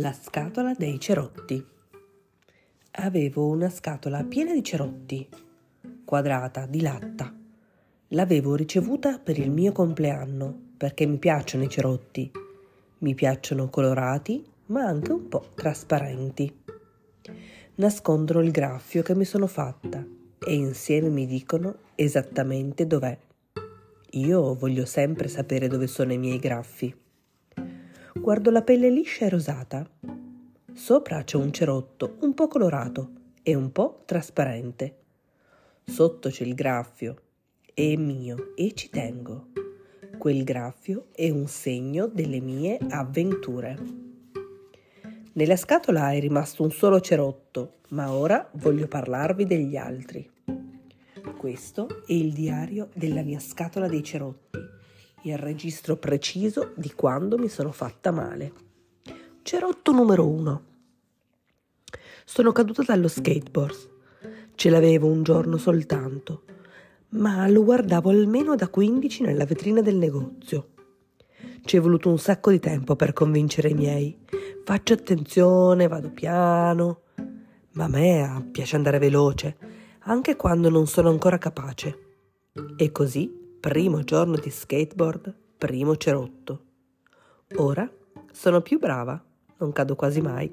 La scatola dei cerotti. Avevo una scatola piena di cerotti, quadrata, di latta. L'avevo ricevuta per il mio compleanno, perché mi piacciono i cerotti. Mi piacciono colorati, ma anche un po' trasparenti. Nascondono il graffio che mi sono fatta e insieme mi dicono esattamente dov'è. Io voglio sempre sapere dove sono i miei graffi. Guardo la pelle liscia e rosata. Sopra c'è un cerotto un po' colorato e un po' trasparente. Sotto c'è il graffio. È mio e ci tengo. Quel graffio è un segno delle mie avventure. Nella scatola è rimasto un solo cerotto, ma ora voglio parlarvi degli altri. Questo è il diario della mia scatola dei cerotti il registro preciso di quando mi sono fatta male. Cerotto numero uno. Sono caduta dallo skateboard. Ce l'avevo un giorno soltanto, ma lo guardavo almeno da 15 nella vetrina del negozio. Ci è voluto un sacco di tempo per convincere i miei. Faccio attenzione, vado piano. Ma a me piace andare veloce, anche quando non sono ancora capace. E così Primo giorno di skateboard, primo cerotto. Ora sono più brava, non cado quasi mai.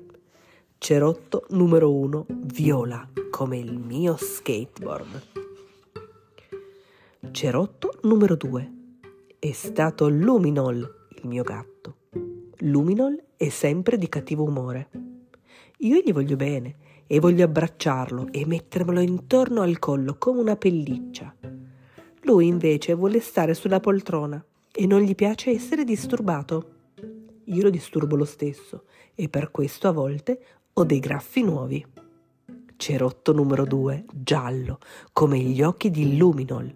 Cerotto numero uno, viola, come il mio skateboard. Cerotto numero due, è stato Luminol, il mio gatto. Luminol è sempre di cattivo umore. Io gli voglio bene e voglio abbracciarlo e mettermelo intorno al collo come una pelliccia lui invece vuole stare sulla poltrona e non gli piace essere disturbato. Io lo disturbo lo stesso e per questo a volte ho dei graffi nuovi. Cerotto numero due, giallo, come gli occhi di Luminol.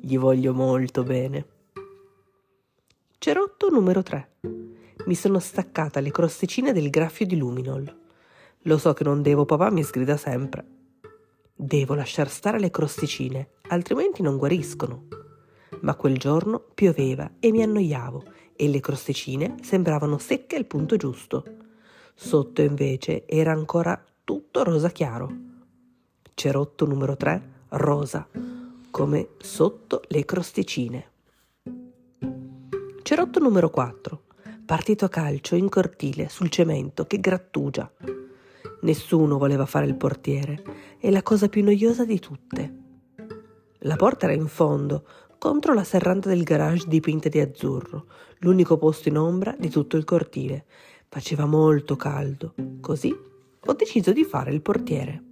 Gli voglio molto bene. Cerotto numero tre. Mi sono staccata le crosticine del graffio di Luminol. Lo so che non devo, papà mi sgrida sempre. Devo lasciar stare le crosticine, altrimenti non guariscono. Ma quel giorno pioveva e mi annoiavo e le crosticine sembravano secche al punto giusto. Sotto invece era ancora tutto rosa chiaro. Cerotto numero 3, rosa, come sotto le crosticine. Cerotto numero 4, partito a calcio in cortile sul cemento che grattugia. Nessuno voleva fare il portiere, è la cosa più noiosa di tutte. La porta era in fondo, contro la serranda del garage dipinta di azzurro, l'unico posto in ombra di tutto il cortile. Faceva molto caldo, così ho deciso di fare il portiere.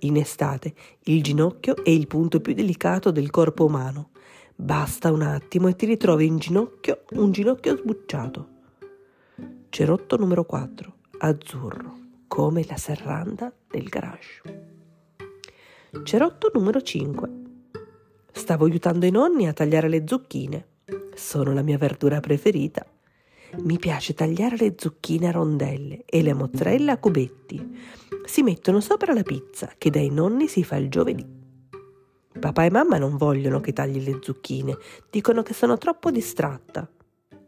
In estate il ginocchio è il punto più delicato del corpo umano. Basta un attimo e ti ritrovi in ginocchio un ginocchio sbucciato. Cerotto numero 4, azzurro come la serranda del garage. Cerotto numero 5. Stavo aiutando i nonni a tagliare le zucchine. Sono la mia verdura preferita. Mi piace tagliare le zucchine a rondelle e le mozzarella a cubetti. Si mettono sopra la pizza che dai nonni si fa il giovedì. Papà e mamma non vogliono che tagli le zucchine, dicono che sono troppo distratta.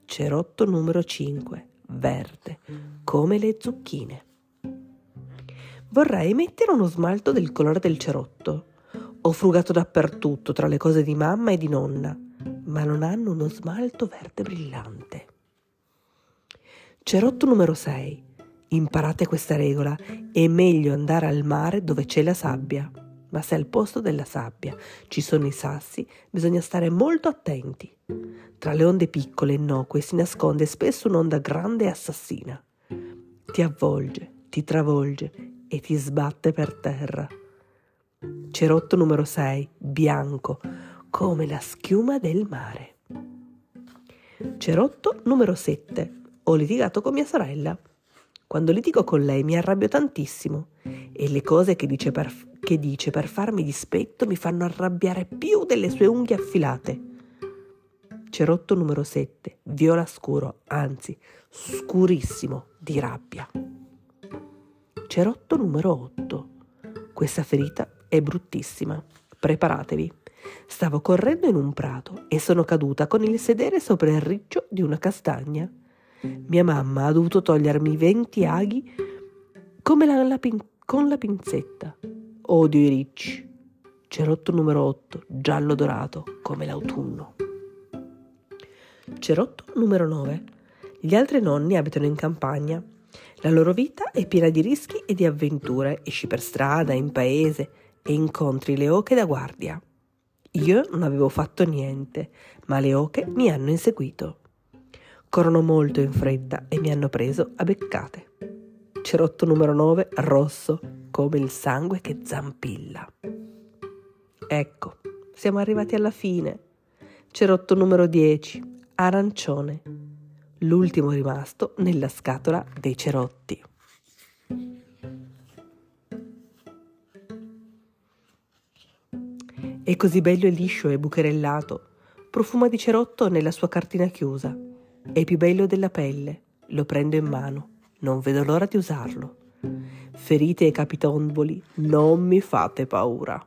Cerotto numero 5, verde, come le zucchine. Vorrei mettere uno smalto del colore del cerotto. Ho frugato dappertutto tra le cose di mamma e di nonna, ma non hanno uno smalto verde brillante. Cerotto numero 6. Imparate questa regola. È meglio andare al mare dove c'è la sabbia. Ma se al posto della sabbia ci sono i sassi, bisogna stare molto attenti. Tra le onde piccole e innocue si nasconde spesso un'onda grande e assassina. Ti avvolge, ti travolge e ti sbatte per terra. Cerotto numero 6, bianco, come la schiuma del mare. Cerotto numero 7, ho litigato con mia sorella. Quando litigo con lei mi arrabbio tantissimo e le cose che dice, per, che dice per farmi dispetto mi fanno arrabbiare più delle sue unghie affilate. Cerotto numero 7, viola scuro, anzi scurissimo di rabbia. Cerotto numero 8. Questa ferita è bruttissima. Preparatevi. Stavo correndo in un prato e sono caduta con il sedere sopra il riccio di una castagna. Mia mamma ha dovuto togliermi 20 aghi la, la pin- con la pinzetta. Odio i ricci. Cerotto numero 8, giallo dorato, come l'autunno. Cerotto numero 9. Gli altri nonni abitano in campagna. La loro vita è piena di rischi e di avventure. Esci per strada, in paese e incontri le oche da guardia. Io non avevo fatto niente, ma le oche mi hanno inseguito. Corrono molto in fretta e mi hanno preso a beccate. Cerotto numero 9, rosso, come il sangue che zampilla. Ecco, siamo arrivati alla fine. Cerotto numero 10, arancione, l'ultimo rimasto nella scatola dei cerotti. È così bello e liscio e bucherellato, profuma di cerotto nella sua cartina chiusa. È più bello della pelle, lo prendo in mano, non vedo l'ora di usarlo. Ferite e capitomboli, non mi fate paura.